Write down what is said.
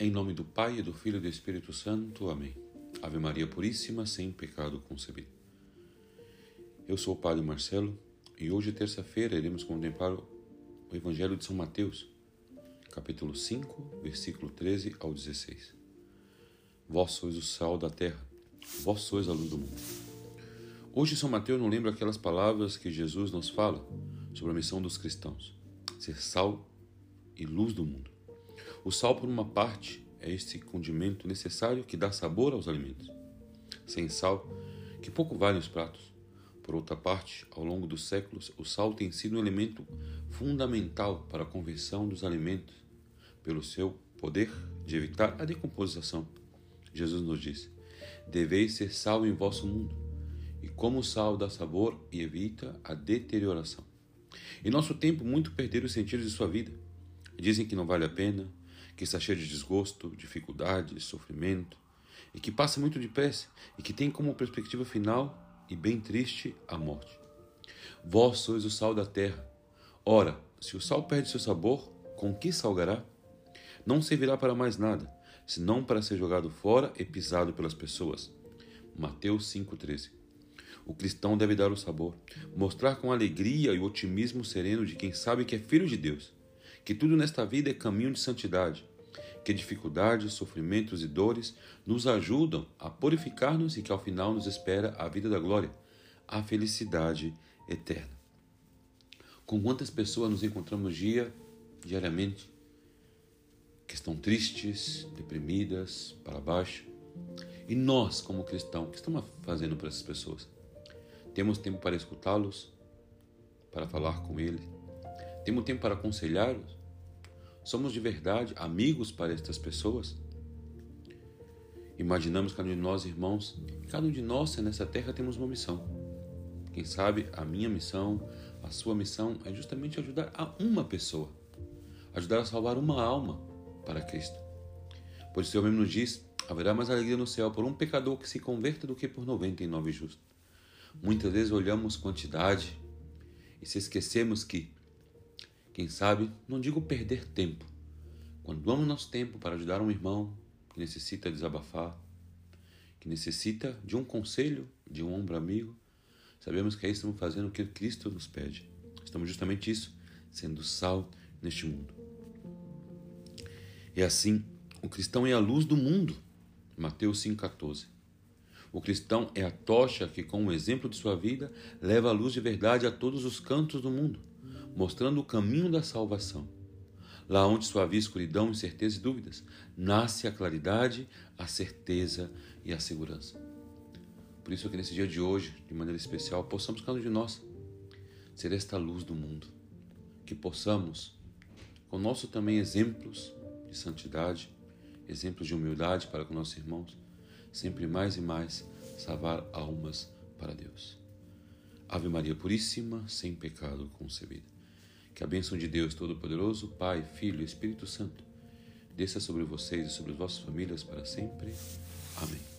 Em nome do Pai, e do Filho e do Espírito Santo. Amém. Ave Maria Puríssima, sem pecado concebido. Eu sou o Padre Marcelo e hoje, terça-feira, iremos contemplar o Evangelho de São Mateus, capítulo 5, versículo 13 ao 16. Vós sois o sal da terra, vós sois a luz do mundo. Hoje, São Mateus não lembra aquelas palavras que Jesus nos fala sobre a missão dos cristãos: ser sal e luz do mundo. O sal, por uma parte, é este condimento necessário que dá sabor aos alimentos. Sem sal, que pouco valem os pratos. Por outra parte, ao longo dos séculos, o sal tem sido um elemento fundamental para a conversão dos alimentos, pelo seu poder de evitar a decomposição. Jesus nos diz: Deveis ser sal em vosso mundo, e como o sal dá sabor e evita a deterioração. Em nosso tempo, muito perderam os sentidos de sua vida. Dizem que não vale a pena, que está cheio de desgosto, dificuldade, sofrimento, e que passa muito depressa e que tem como perspectiva final e bem triste a morte. Vós sois o sal da terra. Ora, se o sal perde seu sabor, com que salgará? Não servirá para mais nada, senão para ser jogado fora e pisado pelas pessoas. Mateus 5,13 O cristão deve dar o sabor, mostrar com alegria e otimismo sereno de quem sabe que é filho de Deus que tudo nesta vida é caminho de santidade, que dificuldades, sofrimentos e dores nos ajudam a purificar-nos e que ao final nos espera a vida da glória, a felicidade eterna. Com quantas pessoas nos encontramos dia, diariamente que estão tristes, deprimidas, para baixo? E nós, como cristãos, o que estamos fazendo para essas pessoas? Temos tempo para escutá-los, para falar com eles? Temos tempo para aconselhá-los? Somos de verdade amigos para estas pessoas? Imaginamos cada um de nós, irmãos, cada um de nós nessa terra temos uma missão. Quem sabe a minha missão, a sua missão é justamente ajudar a uma pessoa, ajudar a salvar uma alma para Cristo. Pois o Senhor mesmo nos diz: haverá mais alegria no céu por um pecador que se converta do que por 99 justos. Muitas vezes olhamos quantidade e se esquecemos que quem sabe, não digo perder tempo. Quando doamos nosso tempo para ajudar um irmão que necessita desabafar, que necessita de um conselho, de um ombro amigo, sabemos que aí estamos fazendo o que Cristo nos pede. Estamos justamente isso, sendo sal neste mundo. E assim, o cristão é a luz do mundo. Mateus 5,14. O cristão é a tocha que, com o exemplo de sua vida, leva a luz de verdade a todos os cantos do mundo mostrando o caminho da salvação. Lá onde sua havia escuridão, incerteza e dúvidas, nasce a claridade, a certeza e a segurança. Por isso que nesse dia de hoje, de maneira especial, possamos cada um de nós ser esta luz do mundo, que possamos, com nosso também exemplos de santidade, exemplos de humildade para com nossos irmãos, sempre mais e mais salvar almas para Deus. Ave Maria Puríssima, sem pecado concebida. Que a bênção de Deus Todo-Poderoso, Pai, Filho e Espírito Santo, desça sobre vocês e sobre as vossas famílias para sempre. Amém.